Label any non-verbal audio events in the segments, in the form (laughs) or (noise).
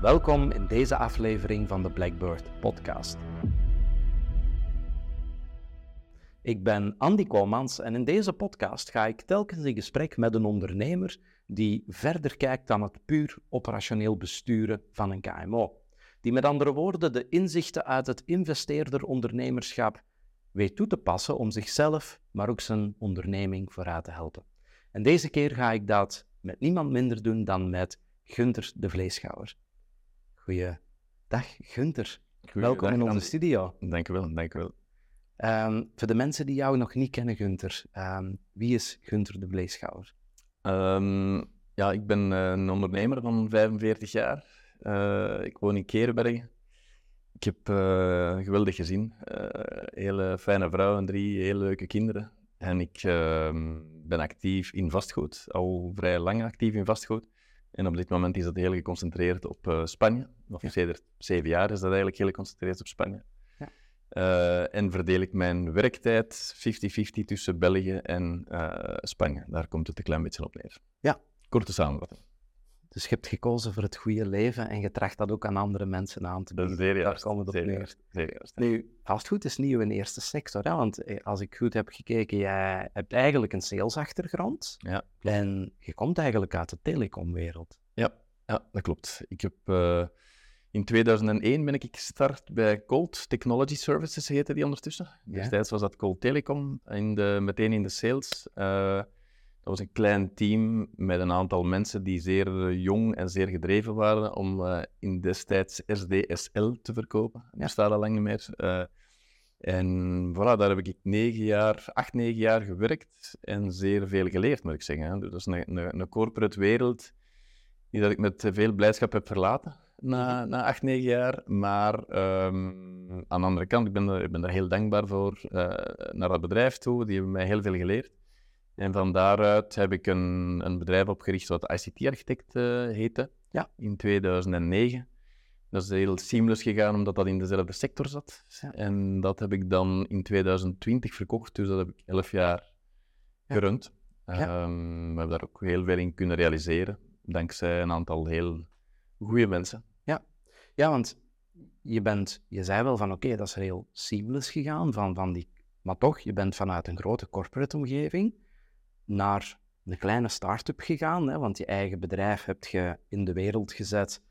Welkom in deze aflevering van de Blackbird Podcast. Ik ben Andy Komans en in deze podcast ga ik telkens in gesprek met een ondernemer die verder kijkt dan het puur operationeel besturen van een KMO. Die met andere woorden de inzichten uit het investeerder-ondernemerschap weet toe te passen om zichzelf, maar ook zijn onderneming vooruit te helpen. En deze keer ga ik dat met niemand minder doen dan met Gunter de Vleeschouwer. Goeiedag, Gunter. Welkom in onze studio. Dank u wel, dank u wel. Ehm, voor de mensen die jou nog niet kennen, Gunter, ehm, wie is Gunter de Vleeschouwer? Um, ja, ik ben uh, een ondernemer van 45 jaar. Uh, ik woon in Kerenbergen. Ik heb uh, een geweldig gezin. hele fijne vrouw en drie hele leuke kinderen. En ik ben actief in vastgoed, al vrij lang actief in vastgoed. En op dit moment is dat heel geconcentreerd op Spanje. Of ja. sinds zeven jaar is dat eigenlijk heel geconcentreerd op Spanje. Uh, en verdeel ik mijn werktijd 50-50 tussen België en uh, Spanje. Daar komt het een klein beetje op neer. Ja. Korte samenvatting. Dus je hebt gekozen voor het goede leven en je tracht dat ook aan andere mensen aan te bieden. Dat is Daar komt het op neer. Nu, vastgoed is nieuw in de eerste sector, hè? want eh, als ik goed heb gekeken, jij hebt eigenlijk een salesachtergrond. Ja. En je komt eigenlijk uit de telecomwereld. Ja, ja dat klopt. Ik heb... Uh, in 2001 ben ik gestart bij Colt Technology Services, heette die ondertussen. Ja. Destijds was dat Colt Telecom, in de, meteen in de sales. Uh, dat was een klein team met een aantal mensen die zeer jong en zeer gedreven waren om uh, in destijds SDSL te verkopen. Dat ja. bestaat al lang niet meer. Uh, en voilà, daar heb ik negen jaar, acht, negen jaar gewerkt en zeer veel geleerd, moet ik zeggen. Dus dat is een, een, een corporate wereld die dat ik met veel blijdschap heb verlaten na, na acht, negen jaar. Maar um, aan de andere kant, ik ben, er, ik ben daar heel dankbaar voor uh, naar dat bedrijf toe. Die hebben mij heel veel geleerd. En van daaruit heb ik een, een bedrijf opgericht wat ICT-architect uh, heette. Ja. In 2009. Dat is heel seamless gegaan, omdat dat in dezelfde sector zat. Ja. En dat heb ik dan in 2020 verkocht. Dus dat heb ik elf jaar gerund. Ja. Um, we hebben daar ook heel veel in kunnen realiseren. Dankzij een aantal heel goede mensen. Ja, ja want je, bent, je zei wel van oké, dat is heel seamless gegaan, van, van die, maar toch, je bent vanuit een grote corporate omgeving naar een kleine start-up gegaan, hè, want je eigen bedrijf heb je in de wereld gezet,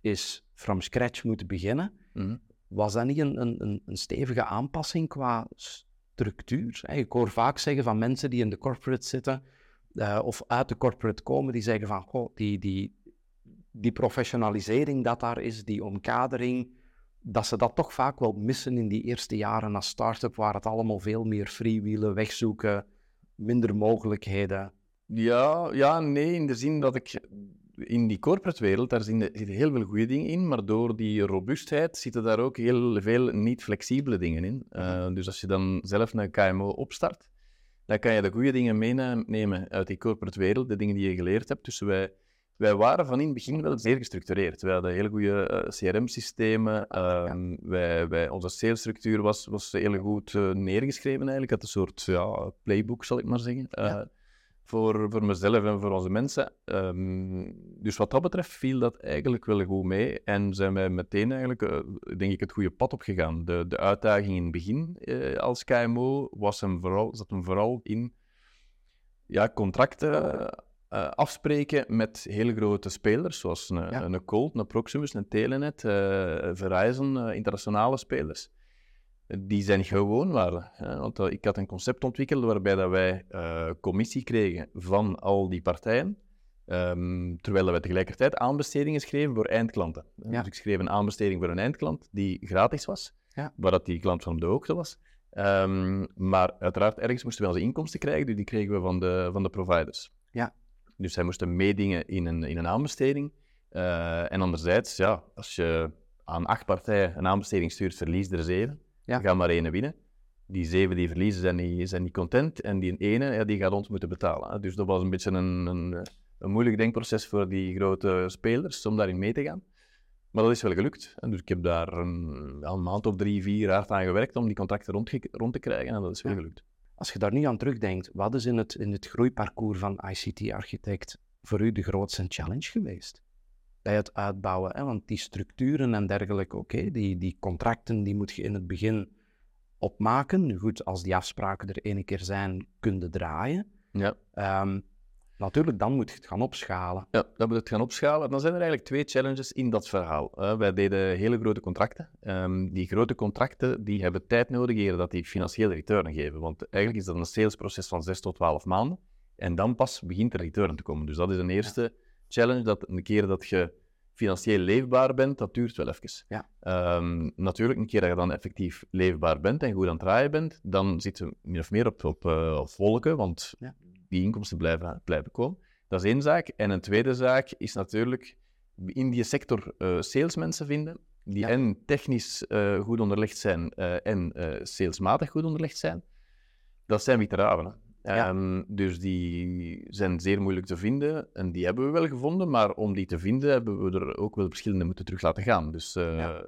is from scratch moeten beginnen. Mhm. Was dat niet een, een, een stevige aanpassing qua structuur? Ik hoor vaak zeggen van mensen die in de corporate zitten, uh, of uit de corporate komen, die zeggen van, goh, die, die, die professionalisering dat daar is, die omkadering, dat ze dat toch vaak wel missen in die eerste jaren als start-up, waar het allemaal veel meer freewheelen, wegzoeken, minder mogelijkheden. Ja, ja, nee, in de zin dat ik in die corporate wereld, daar zitten heel veel goede dingen in, maar door die robuustheid zitten daar ook heel veel niet flexibele dingen in. Uh, dus als je dan zelf een KMO opstart, dan kan je de goede dingen meenemen uit die corporate wereld, de dingen die je geleerd hebt. Dus wij wij waren van in het begin wel zeer gestructureerd. We hadden hele goede uh, CRM-systemen. Uh, wij, wij, onze salesstructuur was, was heel goed uh, neergeschreven eigenlijk. Het een soort ja, playbook, zal ik maar zeggen. Eh, ja. voor, voor mezelf en voor onze mensen. Um, dus wat dat betreft viel dat eigenlijk wel goed mee. En zijn wij meteen eigenlijk, denk ik, het goede pad opgegaan. De, de uitdaging in het begin als KMO was hem vooral, zat hem vooral in ja, contracten uh, afspreken met hele grote spelers, zoals een, ja. een Colt, een Proximus, een Telenet, uh, Verizon, uh, internationale spelers. Die zijn gewoon waren. Want ik had een concept ontwikkeld waarbij dat wij commissie kregen van al die partijen, um, terwijl wij tegelijkertijd aanbestedingen schreven voor eindklanten. Ja. Dus ik schreef een aanbesteding voor een eindklant die gratis was, ja. waar dat die klant van op de hoogte was. Um, maar uiteraard, ergens moesten we onze inkomsten krijgen, dus die kregen we van de, van de providers. Ja. Dus zij moesten meedingen in een, in een aanbesteding. Uh, en anderzijds, ja, als je aan acht partijen een aanbesteding stuurt, verliest er zeven. Ja. Gaat maar één winnen. Die zeven die verliezen zijn niet, zijn niet content. En die ene, ja, die gaat ons moeten betalen. Dus dat was een beetje een, een, een moeilijk denkproces voor die grote spelers om daarin mee te gaan. Maar dat is wel gelukt. Dus ik heb daar een, een maand of drie, vier hard aan gewerkt om die contracten rond, rond te krijgen. En dat is wel ja. gelukt. Als je daar nu aan terugdenkt, wat is in het, in het groeiparcours van ICT-architect voor u de grootste challenge geweest? bij het uitbouwen. Hè? Want die structuren en dergelijke, oké, die, die contracten die moet je in het begin opmaken. Nu goed, als die afspraken er ene keer zijn, kun je draaien. Ja. Ehm, natuurlijk, dan moet je het gaan opschalen. Ja, dan moet het gaan opschalen. Dan zijn er eigenlijk twee challenges in dat verhaal. Uh, wij deden hele grote contracten. Um, die grote contracten die hebben tijd nodig eer dat die financiële return geven. Want eigenlijk is dat een salesproces van 6 tot 12 maanden. En dan pas begint de return te komen. Dus dat is een eerste challenge. Dat een keer dat je financieel leefbaar bent, dat duurt wel even. Ja. Um, natuurlijk, een keer dat je dan effectief leefbaar bent en goed aan het draaien bent, dan zit je min of meer op, op, uh, op wolken, want Ja. Die inkomsten blijven, blijven komen. Dat is één zaak. En een tweede zaak is natuurlijk in die sector eh, salesmensen vinden, die Ja. en technisch eh, goed onderlegd zijn eh, en salesmatig goed onderlegd zijn. Dat zijn veteranen. hè. Ja. Ehm, dus die zijn zeer moeilijk te vinden en die hebben we wel gevonden, maar om die te vinden hebben we er ook wel verschillende moeten terug laten gaan. Dus Ja.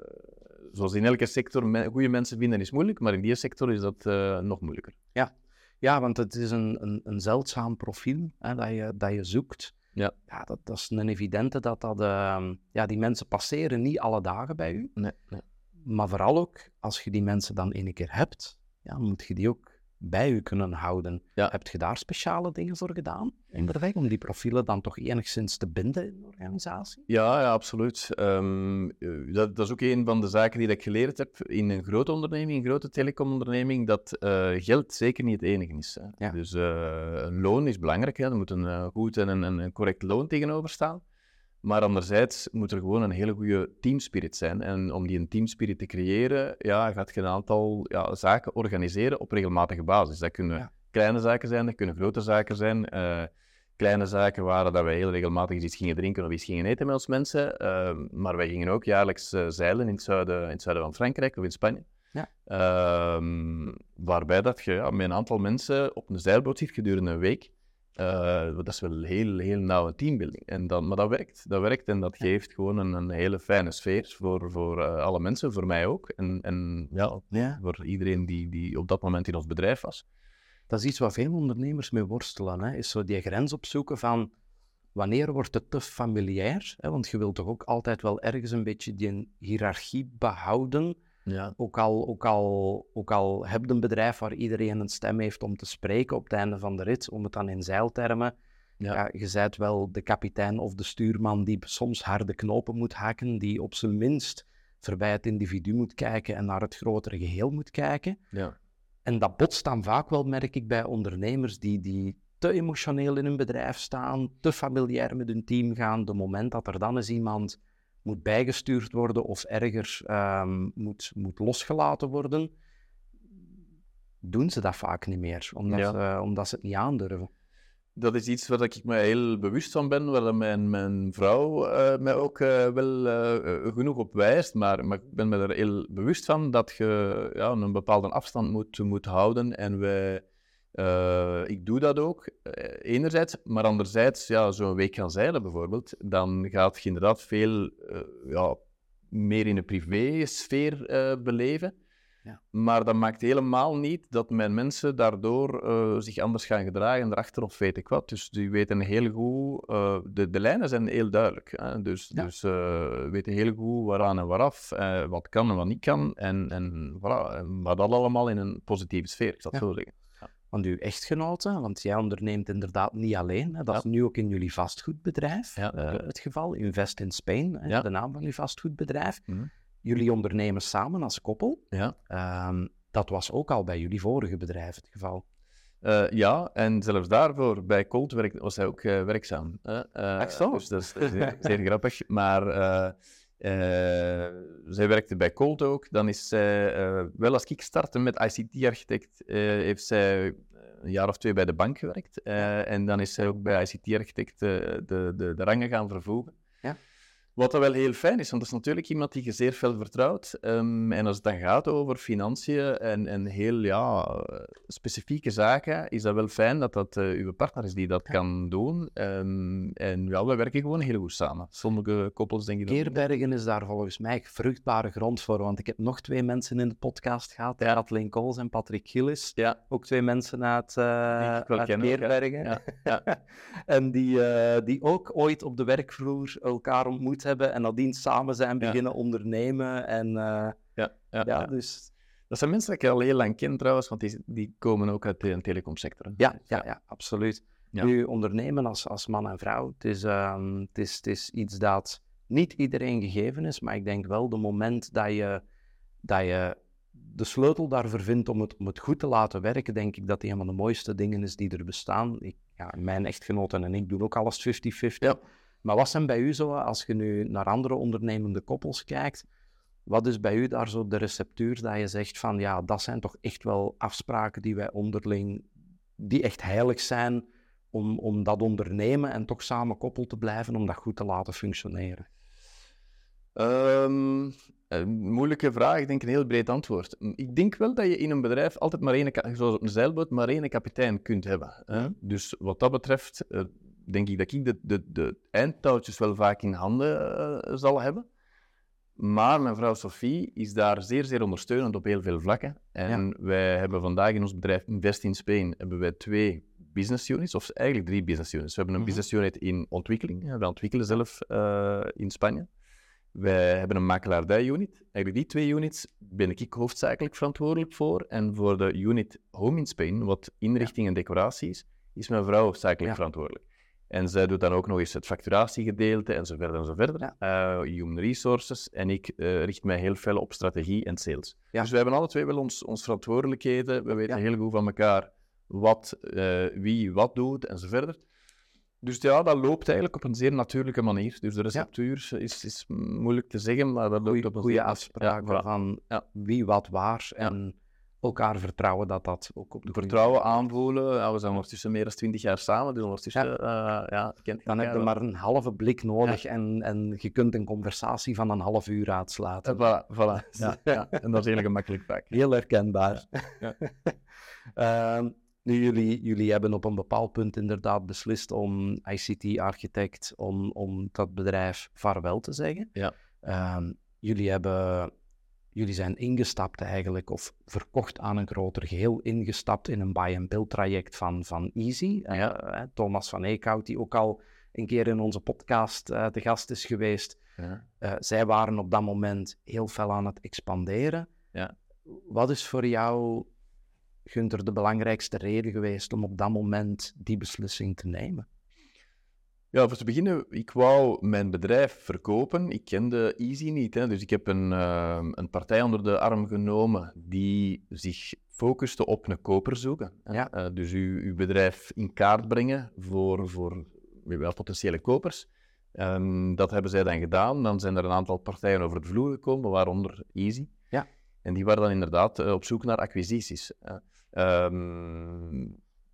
zoals in elke sector, goede mensen vinden is moeilijk, maar in die sector is dat nog moeilijker. Ja, want het is een, een, een zeldzaam profiel hè, dat, je, dat je zoekt. Ja. ja dat, dat is een evidente dat dat... ehm, ja, die mensen passeren niet alle dagen bij u. Nee, nee. Maar vooral ook, als je die mensen dan ene keer hebt, ja, moet je die ook bij u kunnen houden. Ja. Heb je daar speciale dingen voor gedaan onderweg, om die profielen dan toch enigszins te binden in de organisatie? Ja, ja, absoluut. Ehm, eh, dat, dat is ook een van de zaken die ik geleerd heb in een grote onderneming, een grote telecomonderneming, dat eh, geld zeker niet het enige is. Hè. Ja. Dus eh, een loon is belangrijk, hè. er moet een goed en een, een correct loon tegenover staan. Maar anderzijds moet er gewoon een hele goede teamspirit zijn. En om die een teamspirit te creëren, ja, gaat je een aantal ja, zaken organiseren op regelmatige basis. Dat kunnen Ja. kleine zaken zijn, dat kunnen grote zaken zijn. Eh, kleine zaken waren dat wij heel regelmatig iets gingen drinken of iets gingen eten met ons mensen. Eh, maar wij gingen ook jaarlijks eh, zeilen in het, zuiden, in het zuiden van Frankrijk of in Spanje. Ja. Ehm, waarbij dat je ja, met een aantal mensen op een zeilboot zit gedurende een week. Eh, dat is wel een heel, heel nauwe teambuilding. En dan, maar dat werkt. Dat werkt en dat geeft gewoon een, een hele fijne sfeer voor, voor eh, alle mensen, voor mij ook. En, en ja, Ja. voor iedereen die, die op dat moment in ons bedrijf was. Dat is iets waar veel ondernemers mee worstelen. Hè? Is zo die grens opzoeken van wanneer wordt het te familiair? Hè? Want je wilt toch ook altijd wel ergens een beetje die hiërarchie behouden. Ja. Ook al, ook, al, ook al heb je een bedrijf waar iedereen een stem heeft om te spreken op het einde van de rit, om het dan in zeiltermen. Ja. Ja. je zijt wel de kapitein of de stuurman die soms harde knopen moet hakken, die op zijn minst voorbij het individu moet kijken en naar het grotere geheel moet kijken. Ja. En dat botst dan vaak wel, merk ik, bij ondernemers die, die te emotioneel in hun bedrijf staan, te familiair met hun team gaan. De moment dat er dan eens iemand moet bijgestuurd worden of erger ehm, moet, moet losgelaten worden, doen ze dat vaak niet meer, omdat, Ja. omdat ze het niet aandurven. Dat is iets waar ik me heel bewust van ben, waar mijn, mijn vrouw eh, mij ook eh, wel eh, genoeg op wijst. Maar, maar ik ben me er heel bewust van dat je ja, een bepaalde afstand moet, moet houden. En wij, eh, ik doe dat ook, eh, enerzijds. Maar anderzijds, ja, zo'n week gaan zeilen bijvoorbeeld, dan gaat je inderdaad veel eh, ja, meer in de privésfeer eh beleven. Ja. Maar dat maakt helemaal niet dat mijn mensen daardoor zich anders gaan gedragen erachter of weet ik wat. Dus die weten heel goed, de, de lijnen zijn heel duidelijk. Hè? Dus, Ja. dus weten heel goed waaraan en waaraf, wat kan en wat niet kan. En, en voilà, maar dat allemaal in een positieve sfeer, ik zal het zo zeggen. Want uw echtgenote, want jij onderneemt inderdaad niet alleen, hè, dat Ja. is nu ook in jullie vastgoedbedrijf Ja, eh, het geval, Invest in Spain, hè, Ja. de naam van uw vastgoedbedrijf. Mhm. Jullie ondernemen samen als koppel. Ja. Ehm, dat was ook al bij jullie vorige bedrijf het geval. Eh, ja, en zelfs daarvoor, bij Colt werk, was hij ook eh, werkzaam. Echt zo? Dus dat is zeer, zeer grappig. Maar zij werkte bij Colt ook. Dan is zij, eh, wel als ik startte met ICT-architect, eh, heeft zij een jaar of twee bij de bank gewerkt. Eh, en dan is zij ook bij ICT-architect eh, de, de, de rangen gaan vervoegen. Ja. Wat dat wel heel fijn is, want dat is natuurlijk iemand die je zeer veel vertrouwt. Ehm, en als het dan gaat over financiën en, en heel ja, eh, specifieke zaken, is dat wel fijn dat dat eh, uw partner is die dat Ja. kan doen. Ehm, en ja, we werken gewoon heel goed samen. Sommige koppels denk ik dat... Keerbergen is daar volgens mij vruchtbare grond voor, want ik heb nog twee mensen in de podcast gehad, Ja. Kathleen Kools en Patrick Gillis. Ja, Ook twee mensen uit, wel uit. Keerbergen. Ja, ja. (laughs) en die, die ook ooit op de werkvloer elkaar ontmoet ontmoet hebben en nadien samen zijn Ja. beginnen ondernemen. En eh, Ja, ja, dus Dat zijn mensen die ik al heel lang ken trouwens, want die, die komen ook uit de telecomsector. ja, ja, ja, absoluut. Nu, ondernemen als, als man en vrouw, het is, ehm, het, is, het is iets dat niet iedereen gegeven is, maar ik denk wel de moment dat je, dat je de sleutel daarvoor vindt om het, om het goed te laten werken, denk ik dat die een van de mooiste dingen is die er bestaan. Ik, ja, mijn echtgenoten en ik doen ook alles 50-50. Ja. Maar wat zijn bij u zo, als je nu naar andere ondernemende koppels kijkt, wat is bij u daar zo de receptuur dat je zegt van ja, dat zijn toch echt wel afspraken die wij onderling, die echt heilig zijn om, om dat ondernemen en toch samen koppel te blijven, om dat goed te laten functioneren? Ehm, een moeilijke vraag, ik denk een heel breed antwoord. Ik denk wel dat je in een bedrijf altijd maar één, zoals op een zeilboot, maar één kapitein kunt hebben. hè. Dus wat dat betreft, eh, denk ik dat ik de, de, de eindtouwtjes wel vaak in handen eh, zal hebben. Maar mijn vrouw Sophie is daar zeer, zeer ondersteunend op heel veel vlakken. En wij hebben vandaag in ons bedrijf Invest in Spain hebben wij twee business units, of eigenlijk drie business units. We hebben een Mhm. business unit in ontwikkeling. We ontwikkelen zelf eh, in Spanje. Wij hebben een makelaardij-unit. Eigenlijk die twee units ben ik hoofdzakelijk verantwoordelijk voor. En voor de unit Home in Spain, wat inrichting en decoratie is, is mijn vrouw hoofdzakelijk verantwoordelijk. En zij doet dan ook nog eens het facturatiegedeelte en zo verder en zo verder. Eh, human resources. En ik eh, richt mij heel veel op strategie en sales. Ja. Dus we hebben alle twee wel ons, ons verantwoordelijkheden. We weten Ja. heel goed van elkaar wat, eh, wie wat doet en zo verder. Dus ja, dat loopt eigenlijk op een zeer natuurlijke manier. Dus de receptuur is, is moeilijk te zeggen, maar dat loopt op een Goede voilà. van Ja. wie wat waar en elkaar vertrouwen dat dat ook op de Vertrouwen aanvoelen. Ja, we zijn ondertussen meer dan twintig jaar samen, dus ondertussen ja. ja, kent Dan heb je maar een halve blik nodig en, en je kunt een conversatie van een half uur. Eh, Voilà, voilà. (laughs) Ja. En dat is heel gemakkelijk vaak. (laughs) Heel herkenbaar. Ja. (laughs) Ehm, nu, jullie, jullie hebben op een bepaald punt inderdaad beslist om ICT-architect, om, om dat bedrijf vaarwel te zeggen. Ja. Ehm, jullie, hebben, jullie zijn ingestapt eigenlijk, of verkocht aan een groter geheel, ingestapt in een buy-and-build traject van, van Easy. Eh, Ja. hè, Thomas van Eekhout, die ook al een keer in onze podcast eh te gast is geweest. Ja. Eh, zij waren op dat moment heel fel aan het expanderen. Ja. Wat is voor jou, Gunther, de belangrijkste reden geweest om op dat moment die beslissing te nemen? Ja, voor te beginnen, ik wou mijn bedrijf verkopen. Ik kende Easy niet, hè, dus ik heb een, eh, een partij onder de arm genomen die zich focuste op een koper zoeken. Ja. Eh, dus uw, uw bedrijf in kaart brengen voor, voor wel, potentiële kopers. Ehm, dat hebben zij dan gedaan. Dan zijn er een aantal partijen over de vloer gekomen, waaronder Easy. Ja. En die waren dan inderdaad eh, op zoek naar acquisities. hè.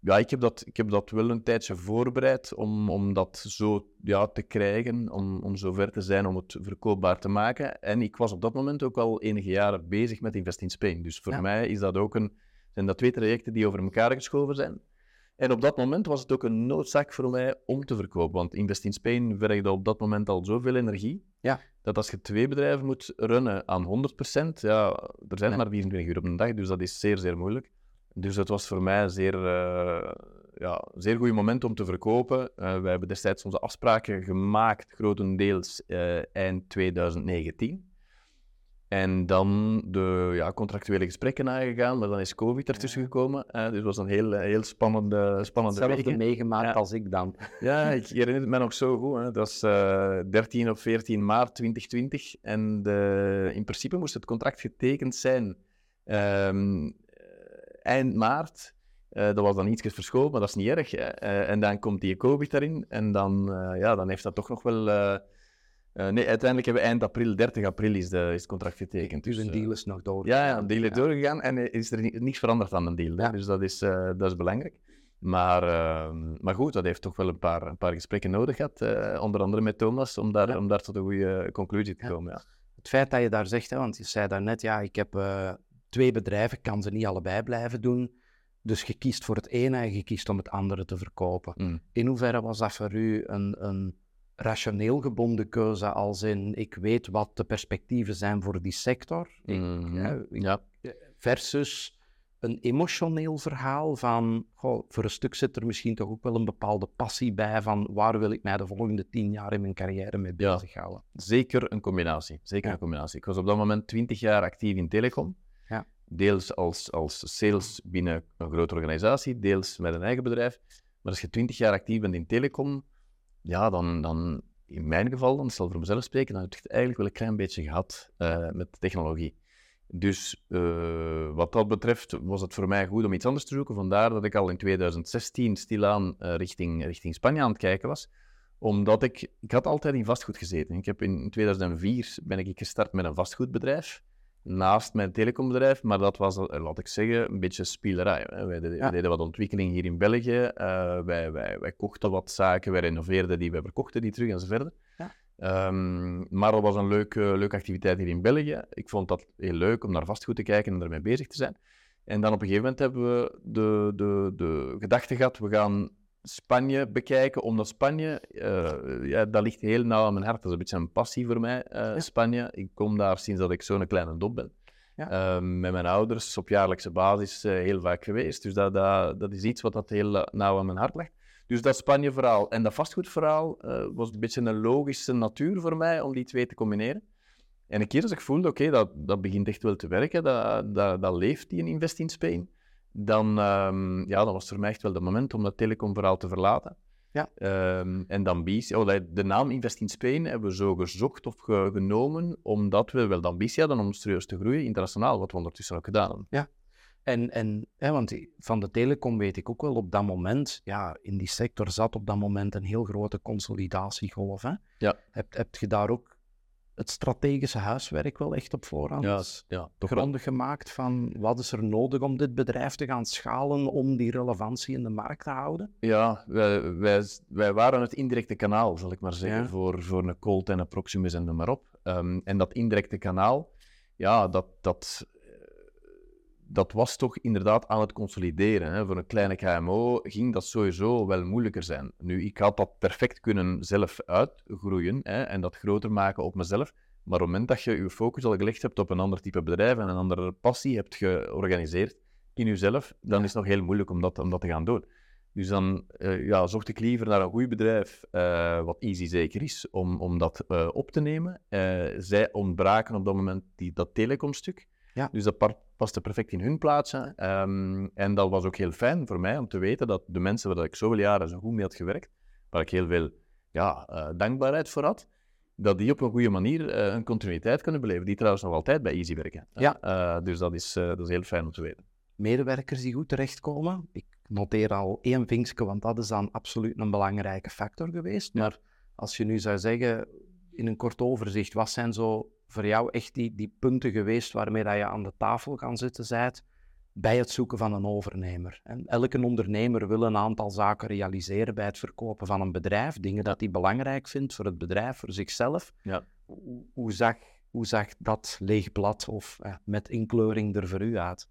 Ja, ik heb, dat, ik heb dat wel een tijdje voorbereid om, om dat zo ja, te krijgen, om, om zover te zijn om het verkoopbaar te maken. En ik was op dat moment ook al enige jaren bezig met Invest in Spain. Dus voor Ja. mij is dat ook een, zijn dat twee trajecten die over elkaar geschoven zijn. En op dat moment was het ook een noodzaak voor mij om te verkopen. Want Invest in Spain vergde op dat moment al zoveel energie, Ja. dat als je twee bedrijven moet runnen aan 100%, ja, er zijn maar 24 uur op een dag, dus dat is zeer, zeer moeilijk. Dus het was voor mij een zeer, eh, ja, zeer goed moment om te verkopen. Eh wij hebben destijds onze afspraken gemaakt, grotendeels eh, eind 2019. En dan de ja, contractuele gesprekken aangegaan, maar dan is COVID ertussen gekomen. dus het was een heel, heel spannende, spannende Hetzelfde weken. meegemaakt Ja. als ik dan. Ja, ik herinner het me nog zo goed. Hè. Dat was eh 13 of 14 maart 2020. En de, in principe moest het contract getekend zijn ehm, eind maart. Eh, dat was dan iets verschoven, maar dat is niet erg. Eh, en dan komt die COVID daarin. En dan, eh, ja, dan heeft dat toch nog wel... nee, uiteindelijk hebben we eind april, 30 april, is, de, is het contract getekend. Dus een eh, deal is nog door. ja, ja, een deal is doorgegaan en is er ni- niks veranderd aan een deal. Ja. Dus dat is, dat is belangrijk. Maar, eh, maar goed, dat heeft toch wel een paar, een paar gesprekken nodig gehad. eh, onder andere met Thomas, om daar, om daar tot een goede conclusie te komen. Ja. Het feit dat je daar zegt, hè, want je zei daarnet, ja, ik heb twee bedrijven, kan ze niet allebei blijven doen. Dus je kiest voor het ene en je kiest om het andere te verkopen. Mm. In hoeverre was dat voor u een, een rationeel gebonden keuze, als in ik weet wat de perspectieven zijn voor die sector, ik- Mhm. ja, ik- ja. versus een emotioneel verhaal van, goh, voor een stuk zit er misschien toch ook wel een bepaalde passie bij van waar wil ik mij de volgende tien jaar in mijn carrière mee Ja. bezighouden? Zeker een combinatie. Zeker een combinatie. Ik was op dat moment 20 jaar actief in telecom. Ja. Deels als, als sales binnen een grote organisatie, deels met een eigen bedrijf. Maar als je 20 jaar actief bent in telecom, ja, dan, dan in mijn geval, dan zal voor mezelf spreken, dan heb ik het eigenlijk wel een klein beetje gehad eh, met technologie. Dus eh, wat dat betreft was het voor mij goed om iets anders te zoeken. Vandaar dat ik al in 2016 stilaan eh, richting, richting Spanje aan het kijken was omdat ik, ik had altijd in vastgoed gezeten. Ik heb in 2004 ben ik gestart met een vastgoedbedrijf, naast mijn telecombedrijf, maar dat was, eh, laat ik zeggen, een beetje spielerij. Hè. Wij, deden, Ja. deden wat ontwikkeling hier in België, eh, wij, wij, wij kochten wat zaken, wij renoveerden die, wij verkochten die terug en zo verder. Ja. Ehm, maar dat was een leuke, leuke activiteit hier in België. Ik vond dat heel leuk om naar vastgoed te kijken en ermee bezig te zijn. En dan op een gegeven moment hebben we de, de, de gedachte gehad, we gaan Spanje bekijken, omdat Spanje, eh, ja, dat ligt heel nauw aan mijn hart. Dat is een beetje een passie voor mij, eh, Spanje. Ik kom daar sinds dat ik zo'n kleine dop ben. Ja. Eh, met mijn ouders op jaarlijkse basis eh, heel vaak geweest. Dus dat, dat, dat is iets wat dat heel nauw aan mijn hart ligt. Dus dat Spanje-verhaal en dat vastgoedverhaal was een beetje een logische natuur voor mij om die twee te combineren. En een keer als ik voelde, oké, dat, dat begint echt wel te werken, dat, dat, dat leeft die in Invest in Spain, dan, ehm, ja, dan was het voor mij echt wel het moment om dat telecomverhaal te verlaten. Ja. Ehm, en de ambitie, oh, de naam Invest in Spain hebben we zo gezocht of ge- genomen, omdat we wel de ambitie hadden om serieus te groeien internationaal, wat we ondertussen ook gedaan hebben. En, en hè, want van de telecom weet ik ook wel, op dat moment, ja, in die sector zat op dat moment een heel grote consolidatiegolf. Hè? Ja. Heb, heb je daar ook het strategische huiswerk wel echt op voorhand Ja, ja toch wel. grondig gemaakt van wat is er nodig om dit bedrijf te gaan schalen om die relevantie in de markt te houden? Ja, wij, wij, wij waren het indirecte kanaal, zal ik maar zeggen, Ja. voor, voor een Colt en een Proximus en noem maar op. Ehm, en dat indirecte kanaal, ja, dat, dat, dat was toch inderdaad aan het consolideren. Hè. Voor een kleine KMO ging dat sowieso wel moeilijker zijn. Nu, ik had dat perfect kunnen zelf uitgroeien hè, en dat groter maken op mezelf. Maar op het moment dat je je focus al gelegd hebt op een ander type bedrijf en een andere passie hebt georganiseerd in jezelf, dan is het nog heel moeilijk om dat, om dat te gaan doen. Dus dan eh, ja, zocht ik liever naar een goed bedrijf, eh, wat easy zeker is, om, om dat eh, op te nemen. Zij ontbraken op dat moment die, dat telecomstuk. Ja. Dus dat paste perfect in hun plaatsje. Ehm, en dat was ook heel fijn voor mij om te weten dat de mensen waar ik zoveel jaren zo goed mee had gewerkt, waar ik heel veel ja, eh, dankbaarheid voor had, dat die op een goede manier eh, een continuïteit kunnen beleven. Die trouwens nog altijd bij Easy werken. Ja. Eh, dus dat is, dat is heel fijn om te weten. Medewerkers die goed terechtkomen. Ik noteer al één vinkje, want dat is dan absoluut een belangrijke factor geweest. Ja. Maar als je nu zou zeggen, in een kort overzicht, wat zijn zo voor jou echt die, die punten geweest waarmee dat je aan de tafel gaan zitten zijt bij het zoeken van een overnemer? En elke ondernemer wil een aantal zaken realiseren bij het verkopen van een bedrijf, dingen dat hij belangrijk vindt voor het bedrijf, voor zichzelf. Ja. Hoe, hoe, zag, hoe zag dat leeg blad of eh, met inkleuring er voor u uit?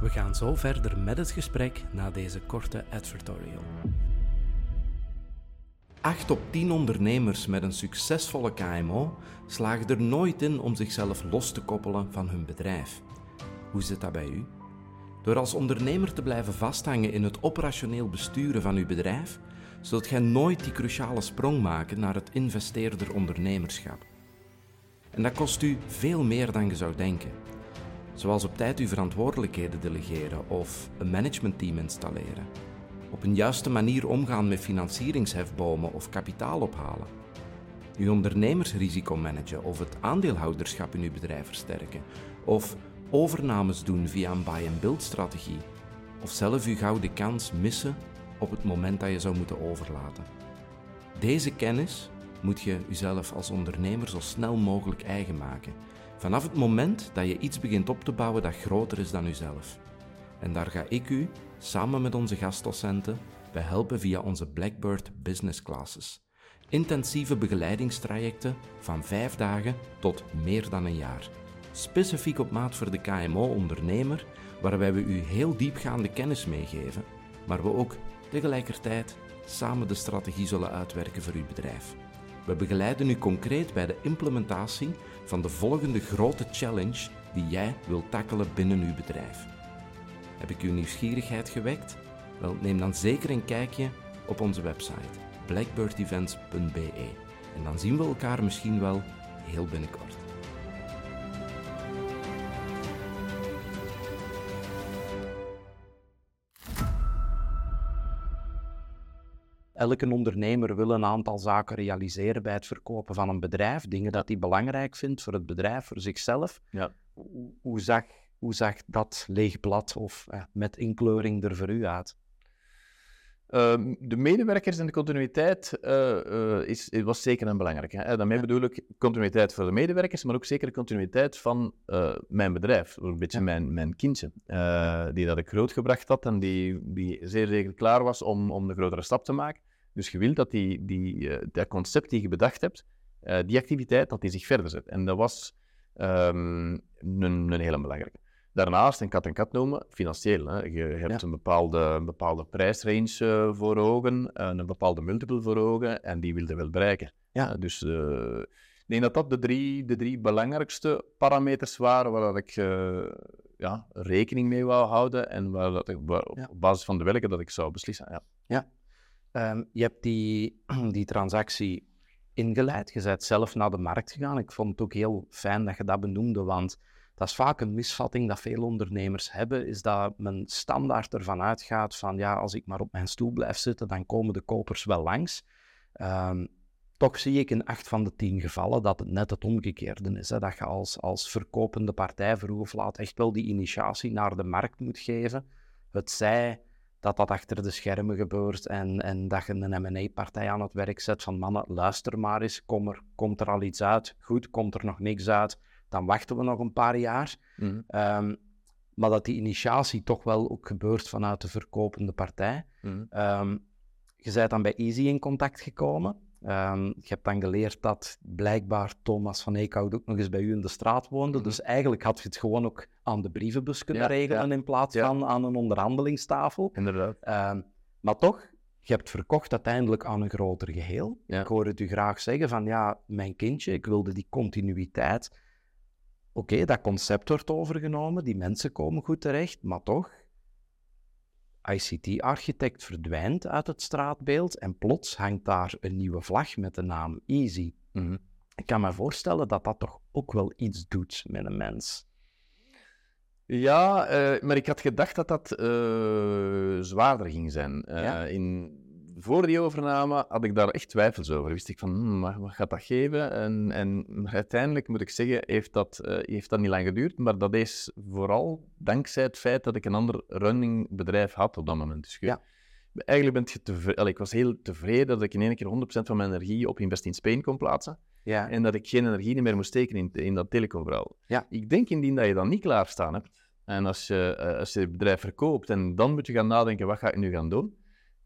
We gaan zo verder met het gesprek na deze korte advertorial. 8 op 10 ondernemers met een succesvolle KMO slagen er nooit in om zichzelf los te koppelen van hun bedrijf. Hoe zit dat bij u? Door als ondernemer te blijven vasthangen in het operationeel besturen van uw bedrijf, zult gij nooit die cruciale sprong maken naar het investeerder ondernemerschap. En dat kost u veel meer dan je zou denken. Zoals op tijd uw verantwoordelijkheden delegeren of een managementteam installeren. Op een juiste manier omgaan met financieringshefbomen of kapitaal ophalen. Uw ondernemersrisico managen of het aandeelhouderschap in uw bedrijf versterken. Of overnames doen via een buy-and-build strategie. Of zelf uw gouden kans missen op het moment dat je zou moeten overlaten. Deze kennis moet je uzelf als ondernemer zo snel mogelijk eigen maken. Vanaf het moment dat je iets begint op te bouwen dat groter is dan uzelf. En daar ga ik u, samen met onze gastdocenten, bij helpen via onze Blackbird Business Classes. Intensieve begeleidingstrajecten van vijf dagen tot meer dan een jaar. Specifiek op maat voor de KMO-ondernemer, waarbij we u heel diepgaande kennis meegeven, maar we ook tegelijkertijd samen de strategie zullen uitwerken voor uw bedrijf. We begeleiden u concreet bij de implementatie van de volgende grote challenge die jij wilt tackelen binnen uw bedrijf. Heb ik uw nieuwsgierigheid gewekt? Wel, neem dan zeker een kijkje op onze website blackbirdevents.be en dan zien we elkaar misschien wel heel binnenkort. Elke ondernemer wil een aantal zaken realiseren bij het verkopen van een bedrijf. Dingen dat hij belangrijk vindt voor het bedrijf, voor zichzelf. Ja. Hoe, hoe, zag, hoe zag dat leeg blad of eh, met inkleuring er voor u uit? Ehm, de medewerkers en de continuïteit uh, uh, is, was zeker een belangrijke. Hè. Daarmee bedoel ik continuïteit voor de medewerkers, maar ook zeker de continuïteit van uh, mijn bedrijf. Een beetje ja. mijn, mijn kindje, die dat ik grootgebracht had en die, die zeer zeker klaar was om, om de grotere stap te maken. Dus je wilt dat die, die, dat concept die je bedacht hebt, die activiteit, dat die zich verder zet. En dat was um, een, een hele belangrijke. Daarnaast, een kat-en-kat noemen, financieel. Hè. Je hebt een, bepaalde, een bepaalde prijsrange uh, voor ogen, een bepaalde multiple voor ogen, en die wil je wel bereiken. Ja. Uh, dus uh, ik denk dat dat de drie, de drie belangrijkste parameters waren waar dat ik ja, rekening mee wou houden en waar dat ik, waar, ja. op basis van de welke dat ik zou beslissen. Ja. ja. Um, je hebt die, (clears throat) die transactie ingeleid, je bent zelf naar de markt gegaan. Ik vond het ook heel fijn dat je dat benoemde, want dat is vaak een misvatting dat veel ondernemers hebben, is dat men standaard ervan uitgaat van ja, als ik maar op mijn stoel blijf zitten, dan komen de kopers wel langs. Um, toch zie ik in acht van de tien gevallen dat het net het omgekeerde is. Hè? Dat je als, als verkopende partij vroeg of laat echt wel die initiatie naar de markt moet geven. Het zij dat dat achter de schermen gebeurt en, en dat je een M&A-partij aan het werk zet van mannen, luister maar eens, kom er, komt er al iets uit? Goed, komt er nog niks uit? Dan wachten we nog een paar jaar. Mm. Um, maar dat die initiatie toch wel ook gebeurt vanuit de verkopende partij. Mm. Um, je bent dan bij Easy in contact gekomen. Um, je hebt dan geleerd dat blijkbaar Thomas van Eekhout ook nog eens bij u in de straat woonde. Mm. Dus eigenlijk had je het gewoon ook aan de brievenbus kunnen ja, regelen ja. in plaats ja. van aan een onderhandelingstafel. Inderdaad. maar toch, je hebt verkocht uiteindelijk aan een groter geheel. Ik hoor het u graag zeggen van ja, mijn kindje, ik wilde die continuïteit Oké, okay, dat concept wordt overgenomen, die mensen komen goed terecht, maar toch, ICT-architect verdwijnt uit het straatbeeld en plots hangt daar een nieuwe vlag met de naam Easy. Mm -hmm. Ik kan me voorstellen dat dat toch ook wel iets doet met een mens. Ja, uh, maar ik had gedacht dat dat uh, zwaarder ging zijn. Uh, ja? in voor die overname had ik daar echt twijfels over. Wist ik van, hmm, wat gaat dat geven? En, en uiteindelijk moet ik zeggen, heeft dat, uh, heeft dat niet lang geduurd. Maar dat is vooral dankzij het feit dat ik een ander running bedrijf had op dat moment. Dus je, ja. Eigenlijk ben je tevreden. Ik was heel tevreden dat ik in één keer 100% van mijn energie op Invest in Spain kon plaatsen. Ja. En dat ik geen energie meer moest steken in, in dat telecomverhaal. Ja. Ik denk indien dat je dan niet klaarstaan hebt. En als je, uh, als je het bedrijf verkoopt en dan moet je gaan nadenken, wat ga ik nu gaan doen?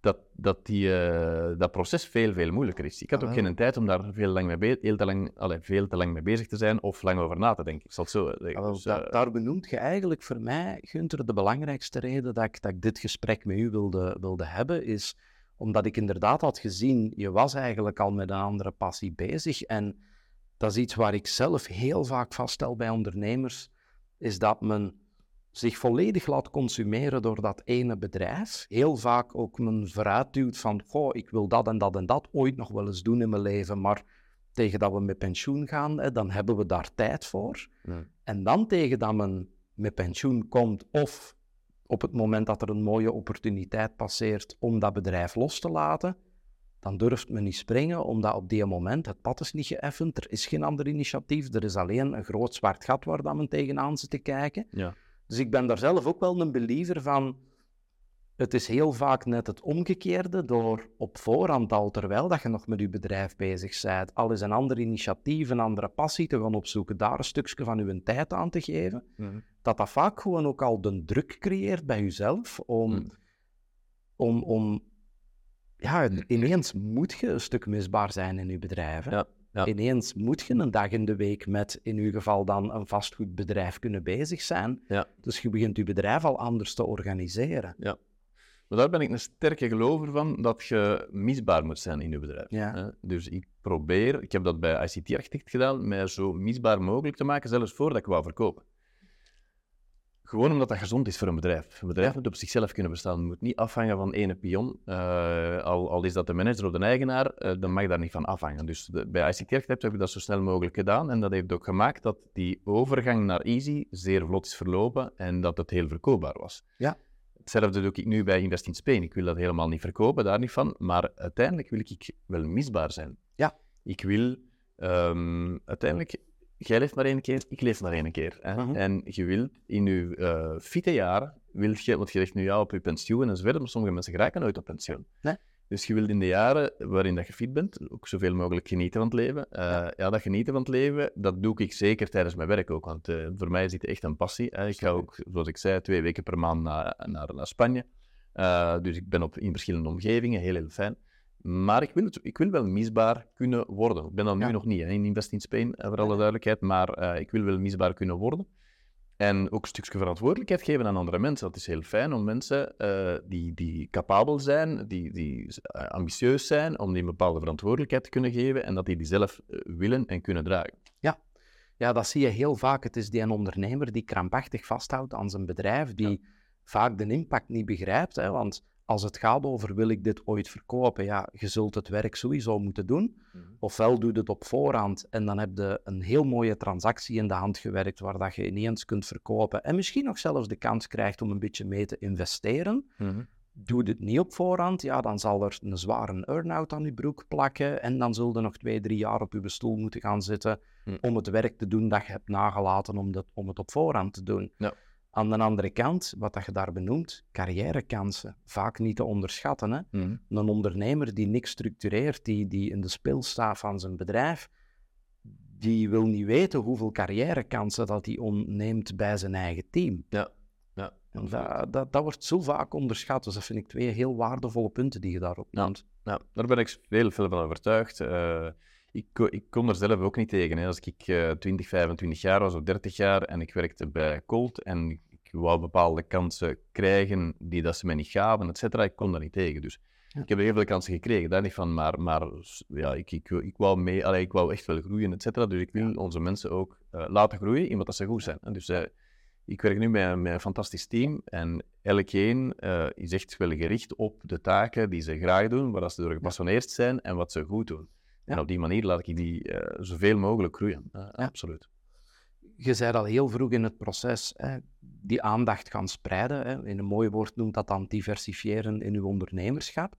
Dat, dat die, uh, dat proces veel, veel moeilijker is. Ik had ook ah. geen tijd om daar veel, lang mee heel te lang, allez, veel te lang mee bezig te zijn of lang over na te denken. Ik zal het zo zeggen. Ah, dus, uh, daar benoemt je eigenlijk voor mij, Gunther, de belangrijkste reden dat ik, dat ik dit gesprek met u wilde, wilde hebben, is omdat ik inderdaad had gezien, je was eigenlijk al met een andere passie bezig. En dat is iets waar ik zelf heel vaak vaststel bij ondernemers, is dat men zich volledig laat consumeren door dat ene bedrijf. Heel vaak ook men vooruitduwt van, goh, ik wil dat en dat en dat ooit nog wel eens doen in mijn leven, maar tegen dat we met pensioen gaan, hè, dan hebben we daar tijd voor. En dan tegen dat men met pensioen komt of op het moment dat er een mooie opportuniteit passeert om dat bedrijf los te laten, dan durft men niet springen, omdat op die moment het pad is niet geëffend, er is geen ander initiatief, er is alleen een groot zwart gat waar dat men tegenaan zit te kijken. Ja. Dus ik ben daar zelf ook wel een believer van. Het is heel vaak net het omgekeerde, door op voorhand al, terwijl dat je nog met je bedrijf bezig bent, al eens een ander initiatief, een andere passie te gaan opzoeken, daar een stukje van je tijd aan te geven, mhm. dat dat vaak gewoon ook al de druk creëert bij jezelf om, mm. om, om ja, ineens moet je een stuk misbaar zijn in je bedrijf. Hè? Ja. Ja. Ineens moet je een dag in de week met, in uw geval dan, een vastgoedbedrijf kunnen bezig zijn. Ja. Dus je begint je bedrijf al anders te organiseren. Ja. Maar daar ben ik een sterke gelover van, dat je misbaar moet zijn in je bedrijf. Ja. Dus ik probeer, ik heb dat bij ICT Architect gedaan, mij zo misbaar mogelijk te maken, zelfs voordat ik wou verkopen. Gewoon omdat dat gezond is voor een bedrijf. Een bedrijf moet op zichzelf kunnen bestaan. Het moet niet afhangen van ene pion. Uh, al, al, is dat de manager of de eigenaar, uh, dan mag daar niet van afhangen. Dus de, bij ICT Architect heb ik dat zo snel mogelijk gedaan. En dat heeft ook gemaakt dat die overgang naar Easy zeer vlot is verlopen en dat het heel verkoopbaar was. Ja. Hetzelfde doe ik nu bij Invest in Spain. Ik wil dat helemaal niet verkopen, daar niet van. Maar uiteindelijk wil ik wel misbaar zijn. Ja. Ik wil um, uiteindelijk jij leeft maar één keer, ik leef maar één keer. Hè? Mhm. En je wilt in je uh, fitte jaren, wil je, want je ligt nu ja op je pensioen en zo verder, maar sommige mensen geraken nooit op pensioen. Nee. Dus je wilt in de jaren waarin dat je fit bent, ook zoveel mogelijk genieten van het leven. Uh, ja. ja. dat genieten van het leven, dat doe ik zeker tijdens mijn werk ook. Want uh, voor mij is dit echt een passie. Hè. Ik ga ook, zoals ik zei, twee weken per maand naar, naar, naar Spanje. Uh, dus ik ben op, in verschillende omgevingen, heel, heel fijn. Maar ik wil, het, ik wil wel misbaar kunnen worden. Ik ben dat nu nog niet, hè, in Invest in Spain, eh, voor alle duidelijkheid. Maar uh, ik wil wel misbaar kunnen worden. En ook een stukje verantwoordelijkheid geven aan andere mensen. Dat is heel fijn om mensen uh, die, die capabel zijn, die, die ambitieus zijn, om die een bepaalde verantwoordelijkheid te kunnen geven en dat die die zelf willen en kunnen dragen. Ja. ja, dat zie je heel vaak. Het is die een ondernemer die krampachtig vasthoudt aan zijn bedrijf, die ja. vaak de impact niet begrijpt. Hè, want als het gaat over wil ik dit ooit verkopen, ja, je zult het werk sowieso moeten doen. Mhm. Ofwel doe je het op voorhand en dan heb je een heel mooie transactie in de hand gewerkt waar dat je ineens kunt verkopen en misschien nog zelfs de kans krijgt om een beetje mee te investeren. Mm Doe het niet op voorhand, ja, dan zal er een zware earn-out aan je broek plakken en dan zul je nog twee, drie jaar op je stoel moeten gaan zitten mhm. om het werk te doen dat je hebt nagelaten om, dat, om het op voorhand te doen. Ja. Aan de andere kant, wat dat je daar benoemt, carrièrekansen, vaak niet te onderschatten. Hè? Mhm. Een ondernemer die niks structureert, die, die in de spil staat van zijn bedrijf, die wil niet weten hoeveel carrièrekansen dat hij ontneemt bij zijn eigen team. Ja. Ja, dat, dat, dat, wordt zo vaak onderschat. Dus dat vind ik twee heel waardevolle punten die je daarop noemt. Ja, daar ben ik heel veel van overtuigd. Uh, ik, ik kon er zelf ook niet tegen. Hè. Als ik uh, 20, 25 jaar was of 30 jaar en ik werkte bij Colt en ik wou bepaalde kansen krijgen die dat ze mij niet gaven, et cetera, ik kon daar niet tegen. Dus Ja. ik heb heel veel kansen gekregen, daar niet van, maar, maar ja, ik, ik, ik, wou mee, allee, ik wou echt wel groeien, et cetera. Dus ik wil onze mensen ook uh, laten groeien in wat dat ze goed zijn. En dus uh, ik werk nu met, met, een fantastisch team en elkeen uh, is echt wel gericht op de taken die ze graag doen, waar ze door gepassioneerd zijn en wat ze goed doen. En op die manier laat ik die zoveel mogelijk groeien. Absoluut. Je zei al heel vroeg in het proces, hè, die aandacht gaan spreiden. Hè. In een mooi woord noemt dat dan diversifiëren in uw ondernemerschap.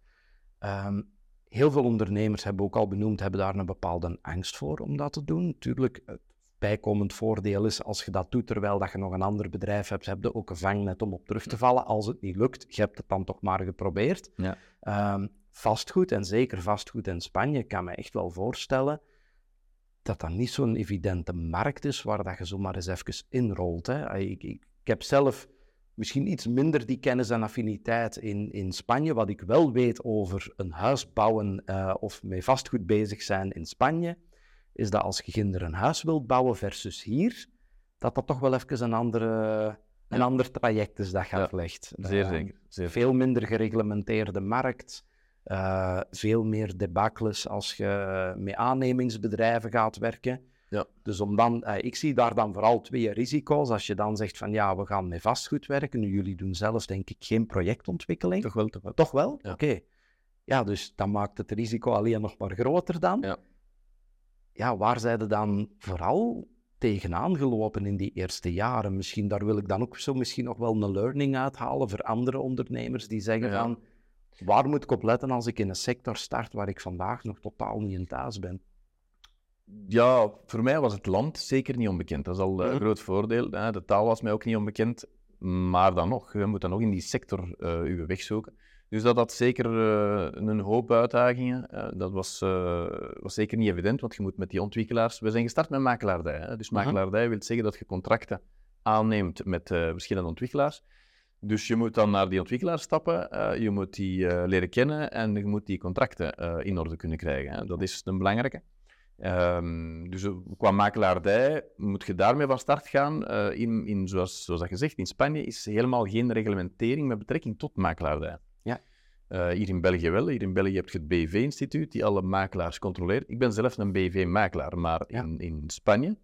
Ehm, heel veel ondernemers hebben ook al benoemd, hebben daar een bepaalde angst voor om dat te doen. Natuurlijk, het bijkomend voordeel is als je dat doet terwijl dat je nog een ander bedrijf hebt, heb je ook een vangnet om op terug te vallen. Als het niet lukt, je hebt het dan toch maar geprobeerd. Ja. Ehm, vastgoed, en zeker vastgoed in Spanje, kan me echt wel voorstellen dat dat niet zo'n evidente markt is waar dat je zomaar eens even inrolt. Hè. Ik, ik, ik heb zelf misschien iets minder die kennis en affiniteit in, in Spanje. Wat ik wel weet over een huis bouwen uh, of met vastgoed bezig zijn in Spanje, is dat als je ginder een huis wilt bouwen versus hier, dat dat toch wel even een, andere, een ander traject is dat je Ja, aflegt. Zeer Eh, zeker. Zeer veel minder gereglementeerde markt. Eh, veel meer debakles als je met aannemingsbedrijven gaat werken. Ja. Dus om dan, eh, ik zie daar dan vooral twee risico's. Als je dan zegt van ja, we gaan met vastgoed werken. Nu, jullie doen zelf denk ik geen projectontwikkeling. Toch wel, toch wel. Toch wel? Ja. Oké. Ja, dus dan maakt het risico alleen nog maar groter dan. Ja. Ja, waar zijn dan vooral tegenaan gelopen in die eerste jaren? Misschien, daar wil ik dan ook zo misschien nog wel een learning uithalen voor andere ondernemers die zeggen Ja. van, waar moet ik op letten als ik in een sector start waar ik vandaag nog totaal niet in thuis ben? Ja, voor mij was het land zeker niet onbekend. Dat is al eh, een Mhm. groot voordeel. Hè. De taal was mij ook niet onbekend. Maar dan nog, je moet dan nog in die sector eh je weg zoeken. Dus dat had zeker eh, een hoop uitdagingen. Eh, dat was, eh, was zeker niet evident, want je moet met die ontwikkelaars... We zijn gestart met makelaardij. Hè. Dus Mhm. makelaardij wil zeggen dat je contracten aanneemt met eh, verschillende ontwikkelaars. Dus je moet dan naar die ontwikkelaar stappen, eh, je moet die eh, leren kennen en je moet die contracten eh, in orde kunnen krijgen. Hè. Dat is een belangrijke. Ehm, dus qua makelaardij moet je daarmee van start gaan. In, in, zoals, zoals dat gezegd, in Spanje is helemaal geen reglementering met betrekking tot makelaardij. Ja. Hier in België wel. Hier in België heb je het BV-instituut die alle makelaars controleert. Ik ben zelf een BV-makelaar, maar Ja. in, in Spanje